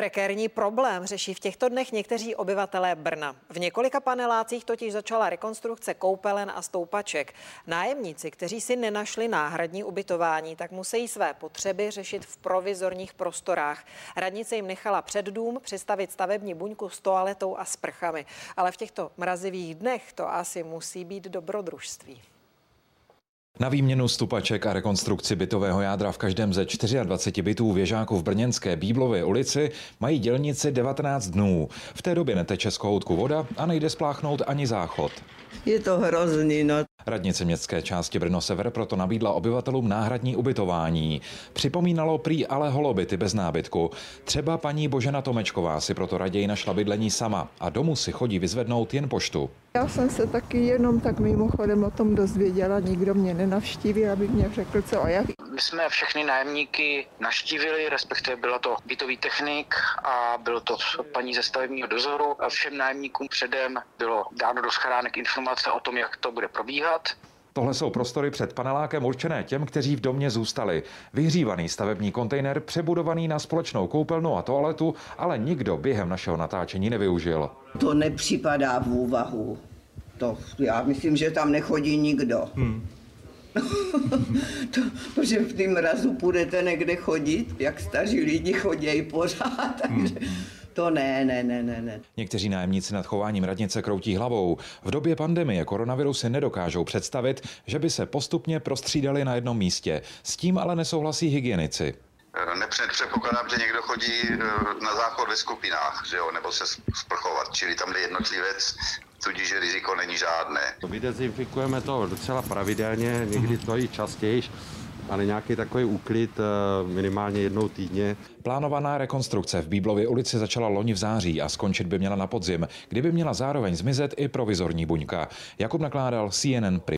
Prekérní problém řeší v těchto dnech někteří obyvatelé Brna. V několika panelácích totiž začala rekonstrukce koupelen a stoupaček. Nájemníci, kteří si nenašli náhradní ubytování, tak musí své potřeby řešit v provizorních prostorách. Radnice jim nechala před dům přistavit stavební buňku s toaletou a sprchami. Ale v těchto mrazivých dnech to asi musí být dobrodružství. Na výměnu stupaček a rekonstrukci bytového jádra v každém ze 24 bytů věžáků v Brněnské Bíblově ulici mají dělnici 19 dnů. V té době neteče z kohoutku voda a nejde spláchnout ani záchod. Je to hrozný, no. Radnice městské části Brno Sever proto nabídla obyvatelům náhradní ubytování. Připomínalo prý ale holobyty bez nábytku. Třeba paní Božena Tomečková si proto raději našla bydlení sama a domů si chodí vyzvednout jen poštu. Já jsem se taky jenom tak mimochodem o tom dozvěděla, nikdo mě nenavštívil, aby mě řekl co a jak. My jsme všechny nájemníky naštívili, respektive byla to bytový technik a bylo to paní ze stavebního dozoru. A všem nájemníkům předem bylo dáno do schránek informace o tom, jak to bude probíhat. Tohle jsou prostory před panelákem určené těm, kteří v domě zůstali. Vyhřívaný stavební kontejner, přebudovaný na společnou koupelnu a toaletu, ale nikdo během našeho natáčení nevyužil. To nepřipadá v úvahu. To, já myslím, že tam nechodí nikdo. Hmm. to, protože v tom mrazu půjdete někde chodit, jak staří lidi chodí pořád, takže hmm. To ne, ne, ne, ne, ne. Někteří nájemníci nad chováním radnice kroutí hlavou. V době pandemie koronaviru si nedokážou představit, že by se postupně prostřídali na jednom místě. S tím ale nesouhlasí hygienici. Nepředpokládám, že někdo chodí eh, na záchod ve skupinách, že jo, nebo se sprchovat, čili tam jde jednotlivec tudíž že riziko není žádné. My dezinfikujeme to docela pravidelně, někdy to i častěji, ale nějaký takový úklid eh, minimálně jednou týdně. Plánovaná rekonstrukce v Bíblově ulici začala loni v září a skončit by měla na podzim, kdyby měla zároveň zmizet i provizorní buňka. Jakub nakládal CNN Prima.